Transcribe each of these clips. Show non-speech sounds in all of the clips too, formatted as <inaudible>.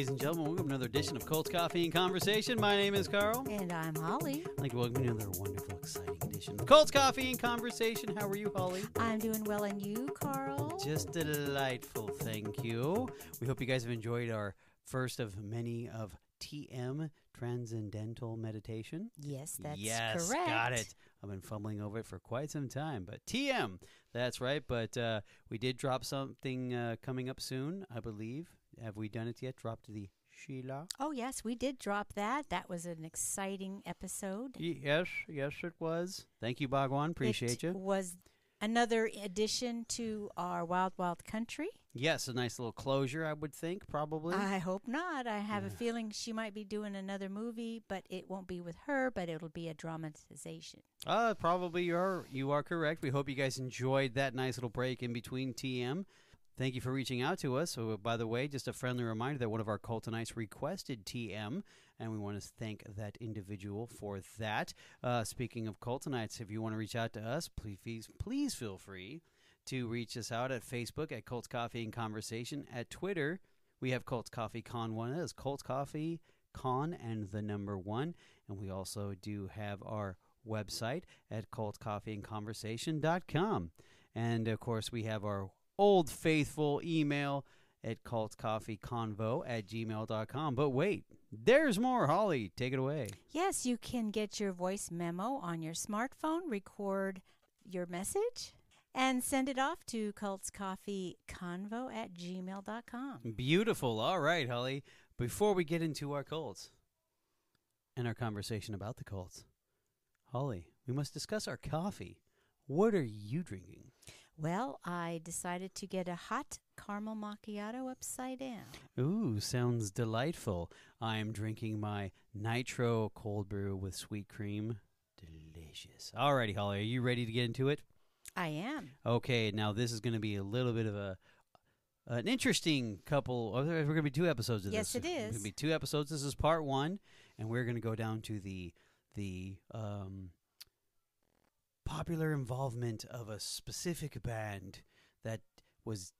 ladies and gentlemen. Welcome to another edition of Colts Coffee and Conversation. My name is Carl. And I'm Holly. I'd like to welcome you to another wonderful, exciting edition of Colts Coffee and Conversation. How are you, Holly? I'm doing well, and you, Carl? Just delightful, thank you. We hope you guys have enjoyed our first of many of TM Transcendental Meditation. Yes, that's yes, correct. got it. I've been fumbling over it for quite some time, but TM, that's right. But uh, we did drop something uh, coming up soon, I believe. Have we done it yet? Dropped the Sheela? Oh, yes, we did drop that. That was an exciting episode. Yes, yes, it was. Thank you, Bhagwan. Appreciate it you. was another addition to our Wild Wild Country. Yes, a nice little closure, I would think, probably. I hope not. I have a feeling she might be doing another movie, but it won't be with her, but it'll be a dramatization. Uh, probably you are you are correct. We hope you guys enjoyed that nice little break in between TM. Thank you for reaching out to us. So, by the way, just a friendly reminder that one of our Coltonites requested TM, and we want to thank that individual for that. Uh, speaking of Coltonites, if you want to reach out to us, please please feel free to reach us out at Facebook at Colts Coffee and Conversation. At Twitter, we have Colts Coffee Con One. Is Colts Coffee Con and the number one. And we also do have our website at cultcoffeeandconversation.com. And of course, we have our old faithful email at cultcoffeeconvo at gmail.com. But wait, there's more. Holly, take it away. Yes, you can get your voice memo on your smartphone, record your message, and send it off to cultscoffeeconvo at gmail.com. Beautiful. All right, Holly. Before we get into our cults and our conversation about the cults, Holly, we must discuss our coffee. What are you drinking? Well, I decided to get a hot caramel macchiato upside down. Ooh, sounds delightful. I am drinking my nitro cold brew with sweet cream. Delicious. Alrighty, Holly, are you ready to get into it? I am. Okay, now this is going to be a little bit of a an interesting couple. oh, We're going to be two episodes of Yes, this. it It's is. going to be two episodes. This is part one, and we're going to go down to the the um, popular involvement of a specific band that was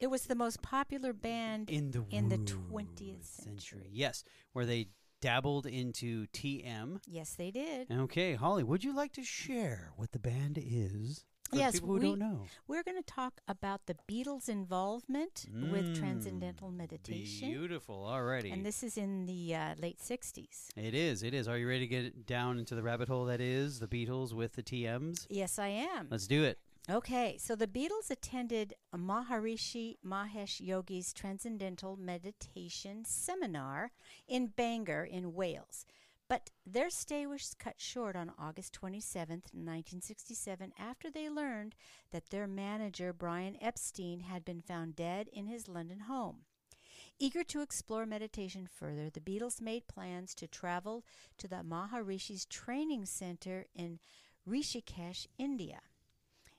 It was the most popular band. in the in the woo 20th century. Yes, where they dabbled into TM. yes, they did. Okay, Holly, would you like to share what the band is? Yes, people who we- don't know. We're going to talk about the Beatles' involvement with Mm, transcendental meditation. Beautiful. already. And this is in the uh, late 60s. It is. It is. Are you ready to get down into the rabbit hole that is the Beatles with the TMs? Yes, I am. Let's do it. Okay, so the Beatles attended Maharishi Mahesh Yogi's Transcendental Meditation Seminar in Bangor in Wales. But their stay was cut short on August 27th, 1967, after they learned that their manager, Brian Epstein, had been found dead in his London home. Eager to explore meditation further, the Beatles made plans to travel to the Maharishi's training center in Rishikesh, India.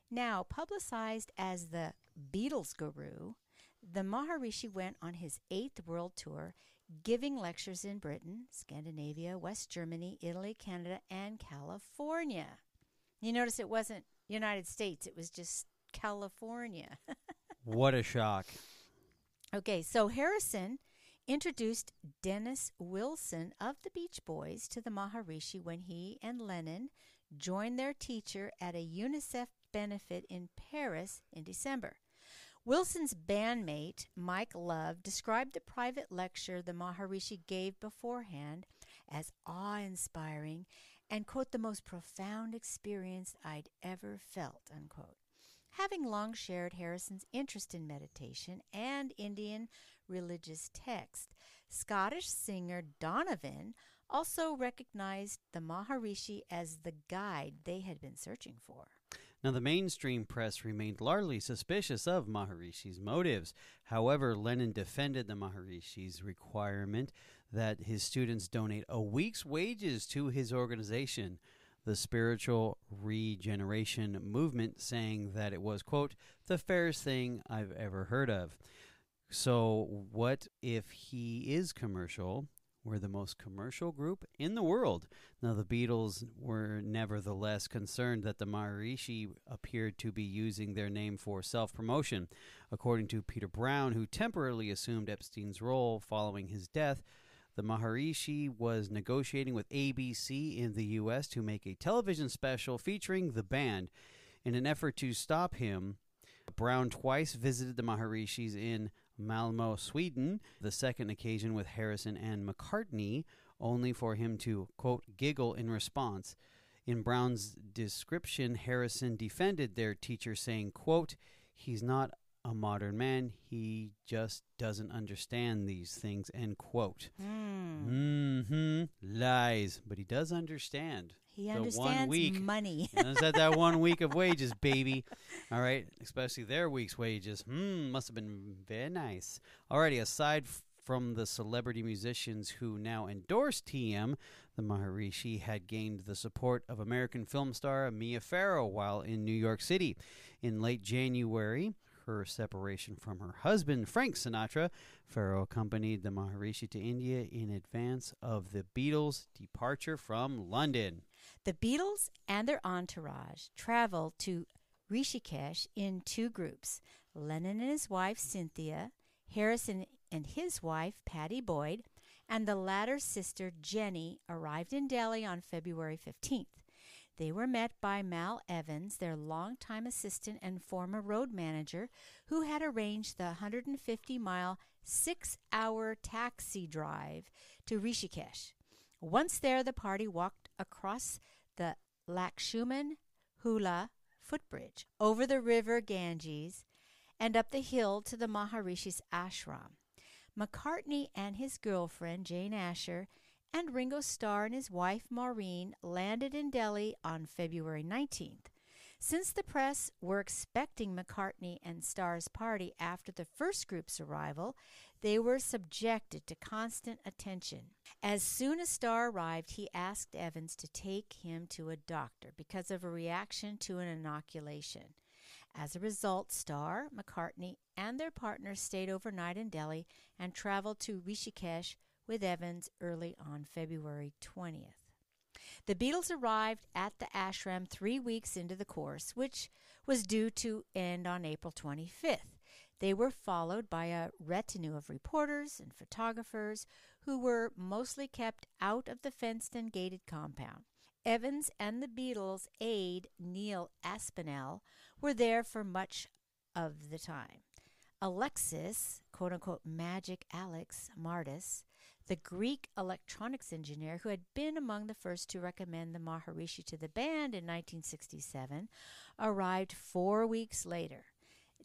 Now, publicized as the Beatles guru, the Maharishi went on his eighth world tour, giving lectures in Britain, Scandinavia, West Germany, Italy, Canada, and California. You notice it wasn't United States, it was just California. <laughs> What a shock. Okay, so Harrison introduced Dennis Wilson of the Beach Boys to the Maharishi when he and Lennon joined their teacher at a UNICEF benefit in Paris in December. Wilson's bandmate, Mike Love, described the private lecture the Maharishi gave beforehand as awe inspiring and, quote, the most profound experience I'd ever felt, unquote. Having long shared Harrison's interest in meditation and Indian religious text, Scottish singer Donovan also recognized the Maharishi as the guide they had been searching for. Now, the mainstream press remained largely suspicious of Maharishi's motives. However, Lennon defended the Maharishi's requirement that his students donate a week's wages to his organization, the Spiritual Regeneration Movement, saying that it was, quote, the fairest thing I've ever heard of. So, what if he is commercial? Were the most commercial group in the world. Now, the Beatles were nevertheless concerned that the Maharishi appeared to be using their name for self promotion. According to Peter Brown, who temporarily assumed Epstein's role following his death, the Maharishi was negotiating with ABC in the U.S. to make a television special featuring the band. In an effort to stop him, Brown twice visited the Maharishis in Malmo, Sweden, the second occasion with Harrison and McCartney, only for him to, quote, giggle in response. In Brown's description, Harrison defended their teacher, saying, quote, he's not a modern man. He just doesn't understand these things. End quote. Hmm. Mm-hmm. Lies, but he does understand. He The one understands week. money. <laughs> Is that that one week of wages, baby? All right, especially their week's wages. Hmm, must have been very nice. Alrighty, aside from the celebrity musicians who now endorse TM, the Maharishi had gained the support of American film star Mia Farrow while in New York City. In late January, her separation from her husband, Frank Sinatra, Farrow accompanied the Maharishi to India in advance of the Beatles' departure from London. The Beatles and their entourage traveled to Rishikesh in two groups Lennon and his wife Cynthia, Harrison and his wife Pattie Boyd, and the latter's sister Jenny arrived in Delhi on February 15th. They were met by Mal Evans, their longtime assistant and former road manager, who had arranged the 150 mile, six hour taxi drive to Rishikesh. Once there, the party walked across the Lakshman Jhula footbridge, over the river Ganges, and up the hill to the Maharishi's ashram. McCartney and his girlfriend, Jane Asher, and Ringo Starr and his wife, Maureen, landed in Delhi on February 19th. Since the press were expecting McCartney and Starr's party after the first group's arrival, they were subjected to constant attention. As soon as Starr arrived, he asked Evans to take him to a doctor because of a reaction to an inoculation. As a result, Starr, McCartney, and their partners stayed overnight in Delhi and traveled to Rishikesh with Evans early on February 20th. The Beatles arrived at the ashram three weeks into the course, which was due to end on April 25th. They were followed by a retinue of reporters and photographers who were mostly kept out of the fenced and gated compound. Evans and the Beatles' aide, Neil Aspinall, were there for much of the time. Alexis, quote unquote, Magic Alex Mardas, the Greek electronics engineer who had been among the first to recommend the Maharishi to the band in 1967, arrived four weeks later.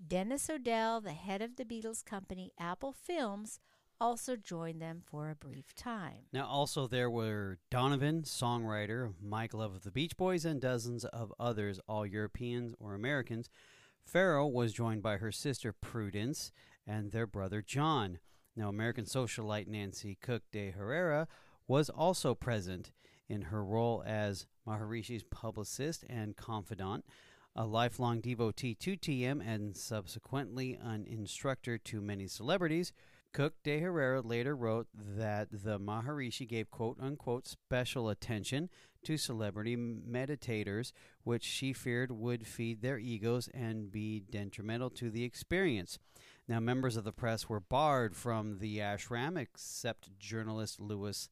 Dennis O'Dell, the head of the Beatles company Apple Films, also joined them for a brief time. Now, also there were Donovan, songwriter, Mike Love of the Beach Boys, and dozens of others, all Europeans or Americans. Farrow was joined by her sister Prudence and their brother John. Now, American socialite Nancy Cook de Herrera was also present in her role as Maharishi's publicist and confidant, a lifelong devotee to TM, and subsequently an instructor to many celebrities. Cook de Herrera later wrote that the Maharishi gave quote unquote special attention to celebrity meditators, which she feared would feed their egos and be detrimental to the experience. Now, members of the press were barred from the ashram except journalist Lewis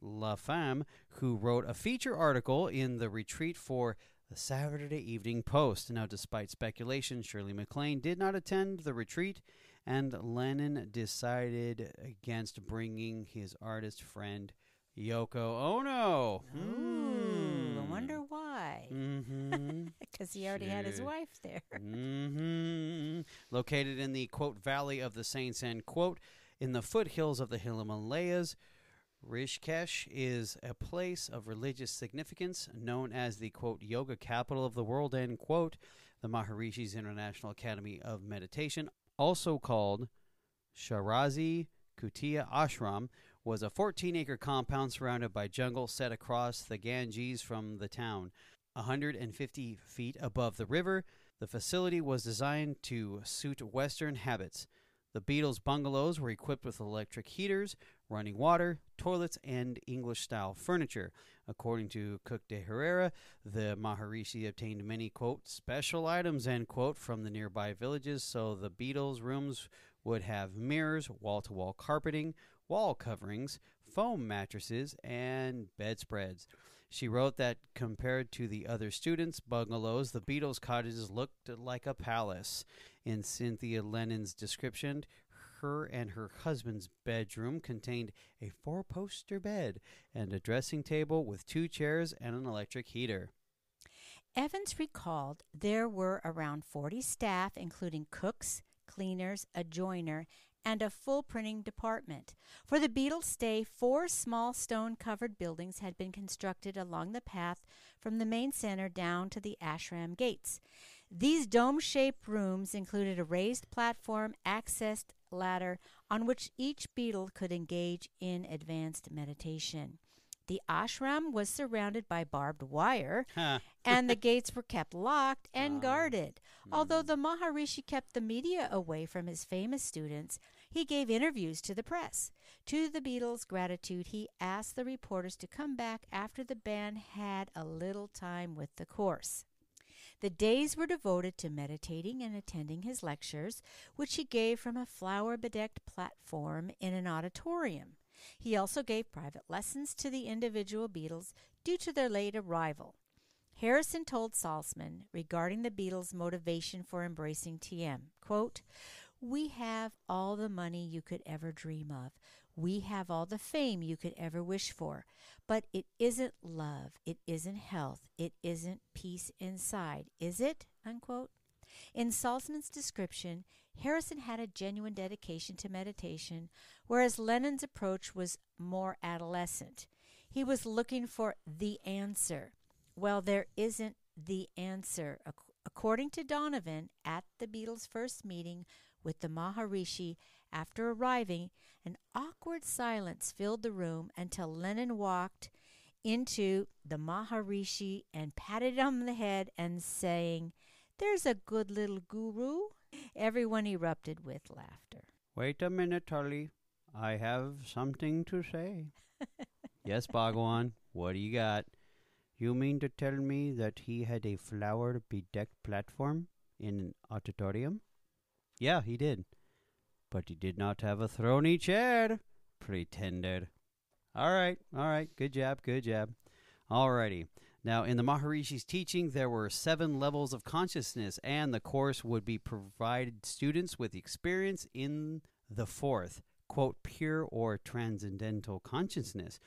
Lapham, who wrote a feature article in the retreat for the Saturday Evening Post. Now, despite speculation, Shirley MacLaine did not attend the retreat, and Lennon decided against bringing his artist friend Yoko Ono. Ooh, I wonder why. Mm-hmm. <laughs> Because he already had his wife there. hmm Located in the quote Valley of the Saints end quote in the foothills of the Himalayas, Rishikesh is a place of religious significance known as the quote yoga capital of the world end quote. The Maharishi's International Academy of Meditation, also called Sharazi Kutia Ashram, was a 14 acre compound surrounded by jungle set across the Ganges from the town. 150 feet above the river, the facility was designed to suit Western habits. The Beatles' bungalows were equipped with electric heaters, running water, toilets, and English style furniture. According to Cook de Herrera, the Maharishi obtained many, quote, special items, end quote, from the nearby villages, so the Beatles' rooms would have mirrors, wall to wall carpeting, wall coverings, foam mattresses, and bedspreads. She wrote that compared to the other students' bungalows, the Beatles' cottages looked like a palace. In Cynthia Lennon's description, her and her husband's bedroom contained a four poster bed and a dressing table with two chairs and an electric heater. Evans recalled there were around 40 staff, including cooks, cleaners, a joiner, and a full printing department. For the Beatles' stay, four small stone covered buildings had been constructed along the path from the main center down to the ashram gates. These dome shaped rooms included a raised platform, accessed ladder on which each Beatle could engage in advanced meditation. The ashram was surrounded by barbed wire, Huh. <laughs> and the gates were kept locked and Ah. guarded. Although the Maharishi kept the media away from his famous students, he gave interviews to the press. To the Beatles' gratitude, he asked the reporters to come back after the band had a little time with the course. The days were devoted to meditating and attending his lectures, which he gave from a flower bedecked platform in an auditorium. He also gave private lessons to the individual Beatles due to their late arrival. Harrison told Saltzman regarding the Beatles' motivation for embracing TM, quote, "We have all the money you could ever dream of. We have all the fame you could ever wish for. But it isn't love, it isn't health, it isn't peace inside, is it?" Unquote. In Saltzman's description, Harrison had a genuine dedication to meditation, whereas Lennon's approach was more adolescent. He was looking for the answer. Well, there isn't the answer. According to Donovan, at the Beatles' first meeting with the Maharishi after arriving, an awkward silence filled the room until Lennon walked into the Maharishi and patted him on the head and saying, There's a good little guru. Everyone erupted with laughter. Wait a minute, Charlie. I have something to say. <laughs> yes, Bhagwan, what do you got? You mean to tell me that he had a flower bedecked platform in an auditorium? Yeah, he did. But he did not have a throny chair. Pretender. All right, all right. Good job, good job. Alrighty. Now, in the Maharishi's teaching, there were seven levels of consciousness, and the course would be provided students with experience in the fourth, quote, pure or transcendental consciousness.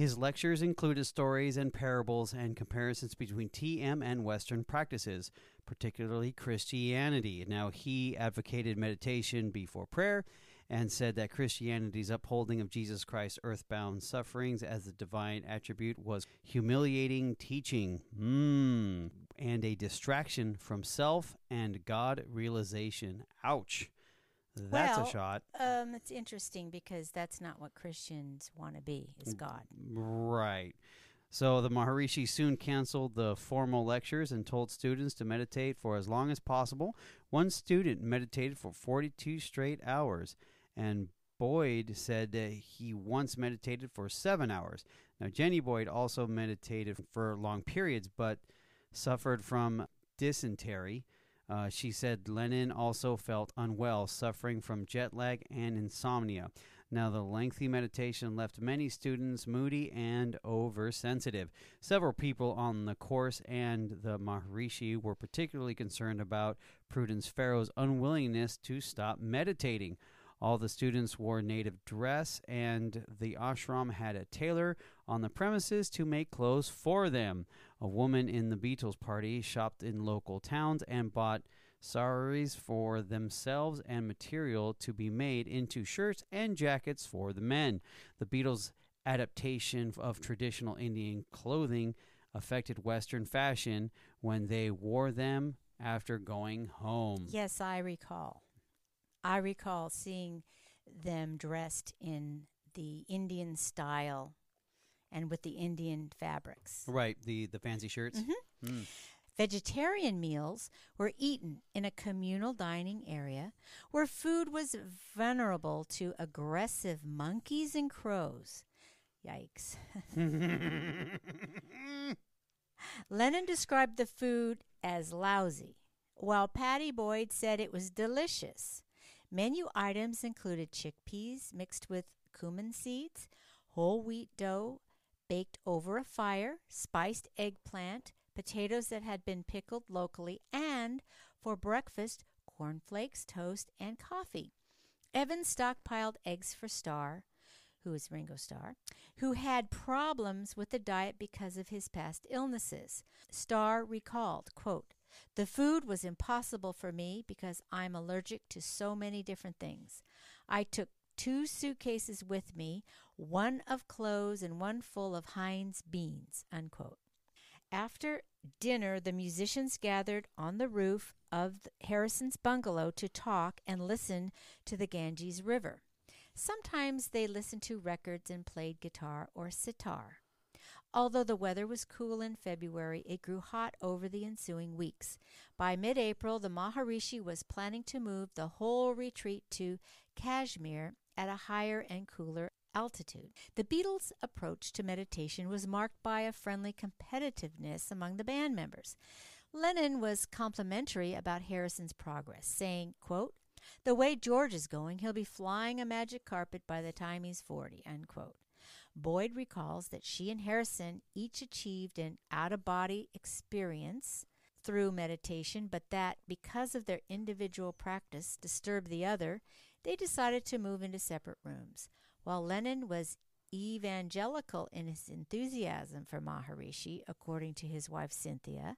His lectures included stories and parables and comparisons between TM and Western practices, particularly Christianity. Now, he advocated meditation before prayer and said that Christianity's upholding of Jesus Christ's earthbound sufferings as a divine attribute was humiliating teaching mm, and a distraction from self and God realization. Ouch. That's Well, a shot. Um, it's interesting because that's not what Christians want to be, is God. Right. So the Maharishi soon canceled the formal lectures and told students to meditate for as long as possible. One student meditated for 42 straight hours, and Boyd said that he once meditated for seven hours. Now, Jenny Boyd also meditated for long periods, but suffered from dysentery. Uh, she said Lennon also felt unwell, suffering from jet lag and insomnia. Now, the lengthy meditation left many students moody and oversensitive. Several people on the course and the Maharishi were particularly concerned about Prudence Farrow's unwillingness to stop meditating. All the students wore native dress, and the ashram had a tailor on the premises to make clothes for them. A woman in the Beatles party shopped in local towns and bought saris for themselves and material to be made into shirts and jackets for the men. The Beatles' adaptation of traditional Indian clothing affected Western fashion when they wore them after going home. Yes, I recall. I recall seeing them dressed in the Indian style and with the Indian fabrics. Right, the the fancy shirts. Mhm. Mm. Vegetarian meals were eaten in a communal dining area where food was vulnerable to aggressive monkeys and crows. Yikes. <laughs> Lennon described the food as lousy, while Pattie Boyd said it was delicious. Menu items included chickpeas mixed with cumin seeds, whole wheat dough baked over a fire, spiced eggplant, potatoes that had been pickled locally, and for breakfast, cornflakes, toast, and coffee. Evans stockpiled eggs for Starr, who is Ringo Starr, who had problems with the diet because of his past illnesses. Starr recalled, quote, the food was impossible for me because I'm allergic to so many different things. I took two suitcases with me, one of clothes and one full of Heinz beans. Unquote. After dinner, the musicians gathered on the roof of Harrison's bungalow to talk and listen to the Ganges River. Sometimes they listened to records and played guitar or sitar. Although the weather was cool in February, it grew hot over the ensuing weeks. By mid April, the Maharishi was planning to move the whole retreat to Kashmir at a higher and cooler altitude. The Beatles' approach to meditation was marked by a friendly competitiveness among the band members. Lennon was complimentary about Harrison's progress, saying, quote, the way George is going, he'll be flying a magic carpet by the time he's 40, unquote. Boyd recalls that she and Harrison each achieved an out of body experience through meditation, but that because of their individual practice disturbed the other, they decided to move into separate rooms. While Lennon was evangelical in his enthusiasm for Maharishi, according to his wife Cynthia,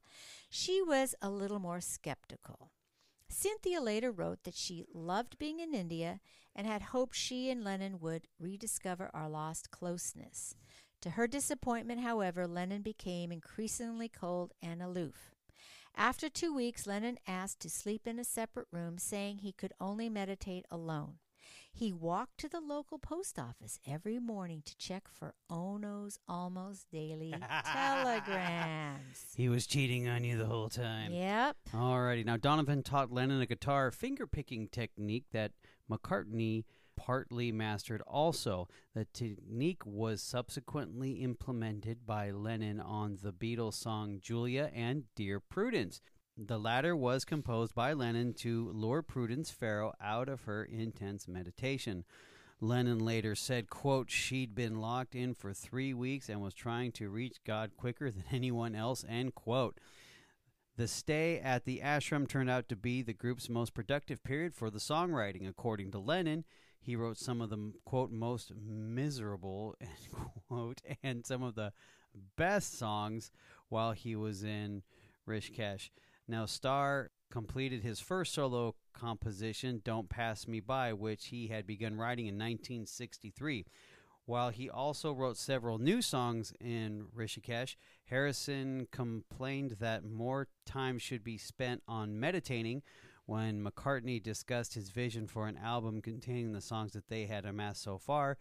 she was a little more skeptical. Cynthia later wrote that she loved being in India and had hoped she and Lennon would rediscover our lost closeness. To her disappointment, however, Lennon became increasingly cold and aloof. After two weeks, Lennon asked to sleep in a separate room, saying he could only meditate alone. He walked to the local post office every morning to check for Ono's almost daily telegrams. <laughs> He was cheating on you the whole time. Yep. Alrighty. Now, Donovan taught Lennon a guitar finger picking technique that McCartney partly mastered also. The technique was subsequently implemented by Lennon on the Beatles song Julia and Dear Prudence. The latter was composed by Lennon to lure Prudence Farrow out of her intense meditation. Lennon later said, quote, she'd been locked in for three weeks and was trying to reach God quicker than <laughs> anyone else, end quote. The stay at the ashram turned out to be the group's most productive period for the songwriting. According to Lennon, he wrote some of the, quote, most miserable, <laughs> end quote, and some of the best songs while he was in Rishikesh. Now, Starr completed his first solo composition, Don't Pass Me By, which he had begun writing in 1963. While he also wrote several new songs in Rishikesh, Harrison complained that more time should be spent on meditating. When McCartney discussed his vision for an album containing the songs that they had amassed so far,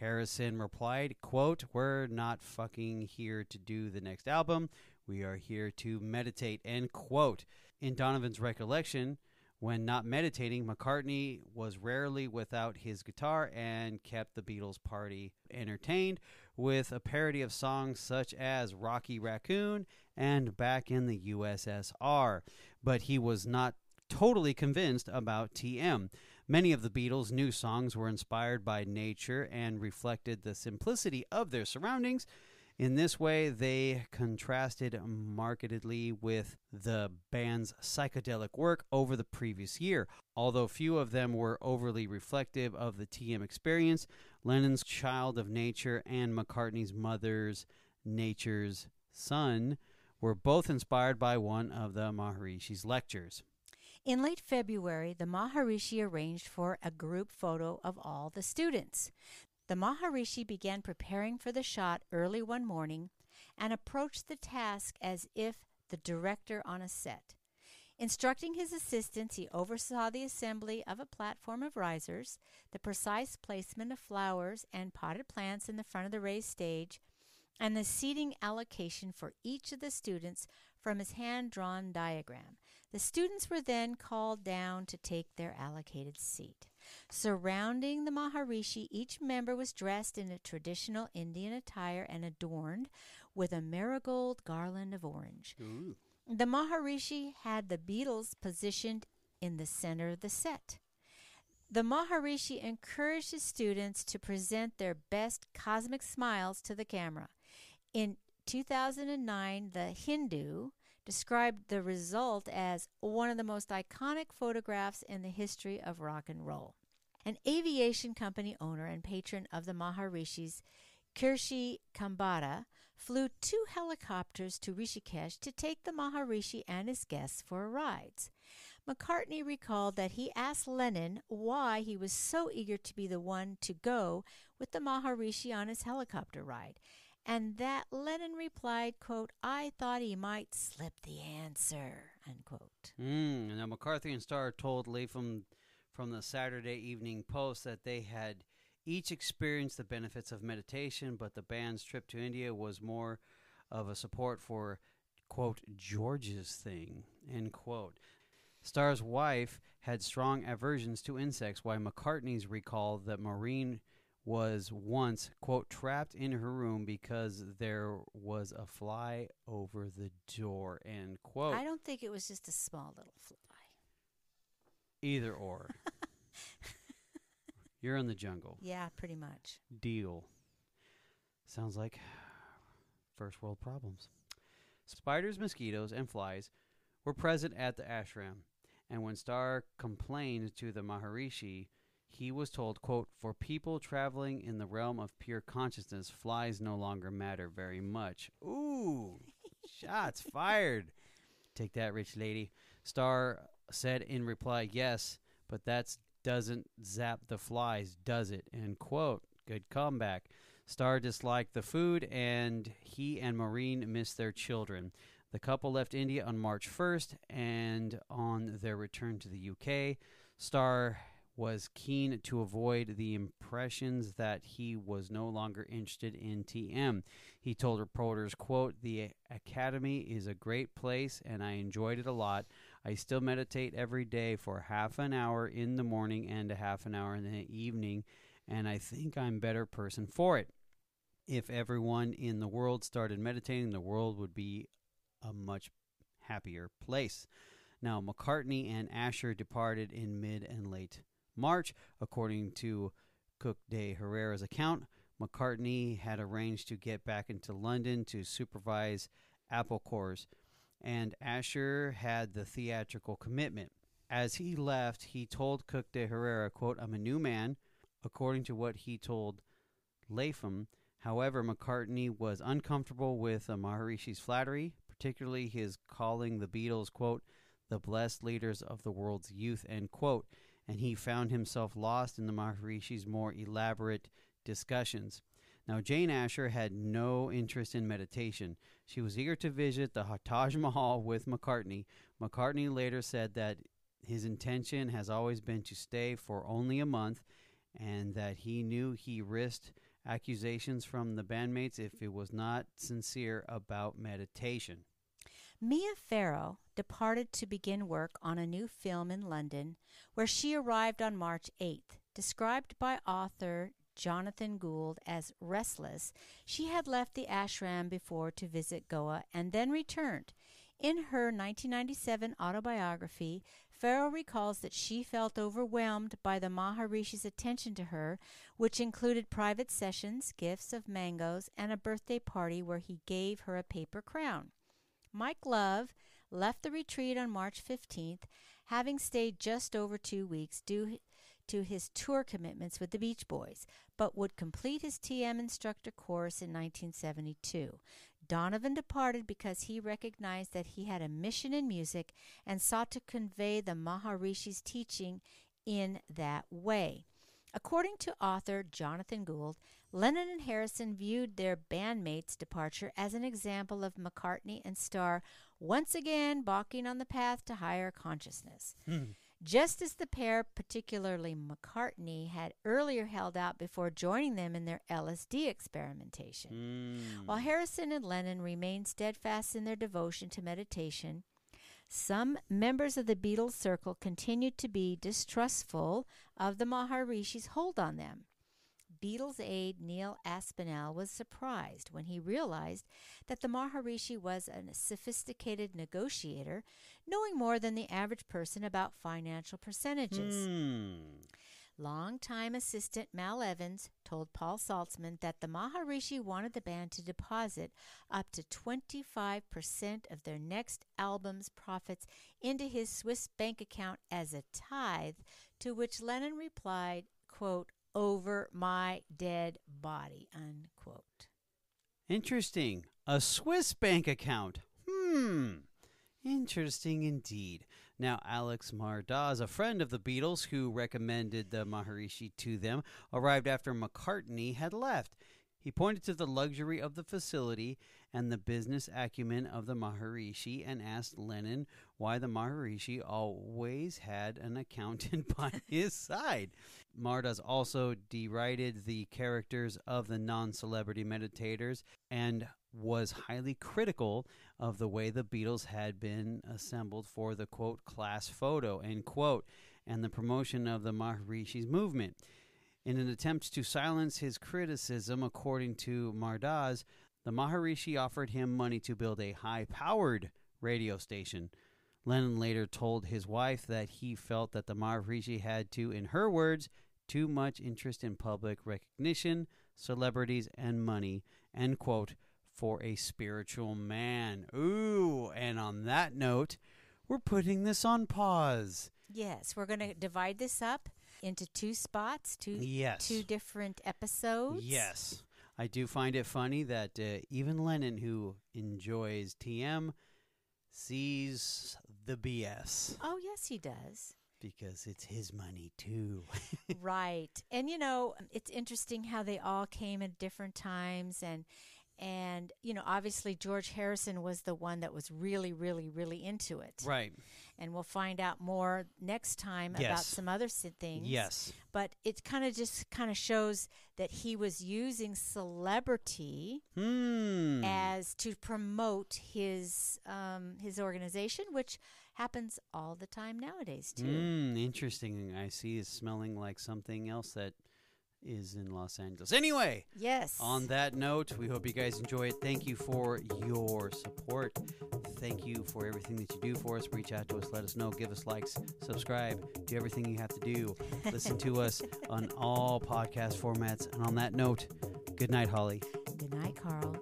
Harrison replied, quote, We're not fucking here to do the next album. We are here to meditate. End quote. In Donovan's recollection, when not meditating, McCartney was rarely without his guitar and kept the Beatles party entertained with a parody of songs such as Rocky Raccoon and Back in the USSR. But he was not totally convinced about TM. Many of the Beatles' new songs were inspired by nature and reflected the simplicity of their surroundings. In this way, they contrasted markedly with the band's psychedelic work over the previous year. Although few of them were overly reflective of the TM experience, Lennon's Child of Nature and McCartney's Mother's Nature's Son were both inspired by one of the Maharishi's lectures. In late February, the Maharishi arranged for a group photo of all the students. The Maharishi began preparing for the shot early one morning and approached the task as if the director on a set. Instructing his assistants, he oversaw the assembly of a platform of risers, the precise placement of flowers and potted plants in the front of the raised stage, and the seating allocation for each of the students from his hand drawn diagram. The students were then called down to take their allocated seat. Surrounding the Maharishi, each member was dressed in a traditional Indian attire and adorned with a marigold garland of orange. Ooh. The Maharishi had the Beatles positioned in the center of the set. The Maharishi encouraged his students to present their best cosmic smiles to the camera. In 2009, The Hindu described the result as one of the most iconic photographs in the history of rock and roll. An aviation company owner and patron of the Maharishis, Kirshi Kambada, flew two helicopters to Rishikesh to take the Maharishi and his guests for rides. McCartney recalled that he asked Lennon why he was so eager to be the one to go with the Maharishi on his helicopter ride, and that Lennon replied, quote, I thought he might slip the answer, unquote. Mm, and now McCartney and Starr told Lapham from the Saturday Evening Post that they had each experienced the benefits of meditation, but the band's trip to India was more of a support for, quote, George's thing, end quote. Starr's wife had strong aversions to insects, while McCartney's recalled that Maureen was once, quote, trapped in her room because there was a fly over the door, end quote. I don't think it was just a small little fly. Either or. <laughs> You're in the jungle. Yeah, pretty much. Deal. Sounds like first world problems. Spiders, mosquitoes, and flies were present at the ashram, and when Starr complained to the Maharishi, he was told, quote, For people traveling in the realm of pure consciousness, flies no longer matter very much. Ooh, <laughs> shots fired. Take that, rich lady. Starr said in reply, Yes, but that doesn't zap the flies, does it? End quote. Good comeback. Starr disliked the food, and he and Maureen missed their children. The couple left India on March 1st, and on their return to the UK, Starr was keen to avoid the impressions that he was no longer interested in TM. He told reporters, quote, "The academy is a great place and I enjoyed it a lot. I still meditate every day for half an hour in the morning and a half an hour in the evening, and I think I'm a better person for it. If everyone in the world started meditating, the world would be a much happier place." Now, McCartney and Asher departed in mid and late March. According to Cook de Herrera's account, McCartney had arranged to get back into London to supervise Apple Corps, and Asher had the theatrical commitment. As he left, he told Cook de Herrera, quote, I'm a new man, according to what he told Lapham. However, McCartney was uncomfortable with Maharishi's flattery, particularly his calling the Beatles, quote, the blessed leaders of the world's youth, end quote and he found himself lost in the Maharishi's more elaborate discussions. Now, Jane Asher had no interest in meditation. She was eager to visit the Taj Mahal with McCartney. McCartney later said that his intention has always been to stay for only a month and that he knew he risked accusations from the bandmates if it was not sincere about meditation. Mia Farrow departed to begin work on a new film in London, where she arrived on March 8th. Described by author Jonathan Gould as restless, she had left the ashram before to visit Goa and then returned. In her 1997 autobiography, Farrow recalls that she felt overwhelmed by the Maharishi's attention to her, which included private sessions, gifts of mangoes, and a birthday party where he gave her a paper crown. Mike Love left the retreat on March 15th, having stayed just over two weeks due to his tour commitments with the Beach Boys, but would complete his TM instructor course in 1972. Donovan departed because he recognized that he had a mission in music and sought to convey the Maharishi's teaching in that way. According to author Jonathan Gould, Lennon and Harrison viewed their bandmates' departure as an example of McCartney and Starr once again balking on the path to higher consciousness. Hmm. just as the pair, particularly McCartney, had earlier held out before joining them in their LSD experimentation. Mm. While Harrison and Lennon remained steadfast in their devotion to meditation, some members of the Beatles circle continued to be distrustful of the Maharishi's hold on them. Beatles aide Neil Aspinall was surprised when he realized that the Maharishi was a sophisticated negotiator, knowing more than the average person about financial percentages. Hmm. Longtime assistant Mal Evans told Paul Saltzman that the Maharishi wanted the band to deposit up to 25% of their next album's profits into his Swiss bank account as a tithe, to which Lennon replied, quote, over my dead body, unquote. Interesting. A Swiss bank account. Hmm. Interesting indeed. Now, Alex Mardas, a friend of the Beatles who recommended the Maharishi to them, arrived after McCartney had left. He pointed to the luxury of the facility and the business acumen of the Maharishi and asked Lennon why the Maharishi always had an accountant <laughs> by his side. Mardas also derided the characters of the non celebrity meditators and was highly critical of the way the Beatles had been assembled for the quote class photo end quote and the promotion of the Maharishi's movement. In an attempt to silence his criticism, according to Mardas, the Maharishi offered him money to build a high powered radio station. Lennon later told his wife that he felt that the Maharishi had to, in her words, too much interest in public recognition, celebrities, and money, end quote, for a spiritual man. Ooh, and on that note, we're putting this on pause. Yes, we're going to divide this up into two spots, two Yes. two different episodes. Yes. I do find it funny that uh, even Lennon, who enjoys TM, sees the BS Oh, yes, he does. because it's his money too. <laughs> right. And you know, it's interesting how they all came at different times and and you know, obviously George Harrison was the one that was really really really into it. right. And we'll find out more next time about some other things. Yes. But it kind of just kind of shows that he was using celebrity Hmm. as to promote his um, his organization, which happens all the time nowadays too. Hmm. Interesting. I see is smelling like something else that is in Los Angeles. Anyway, Yes. on that note, we hope you guys enjoy it. Thank you for your support. Thank you for everything that you do for us. Reach out to us, let us know, give us likes, subscribe, do everything you have to do. Listen to us <laughs> on all podcast formats. And on that note, good night, Holly. Good night, Carl.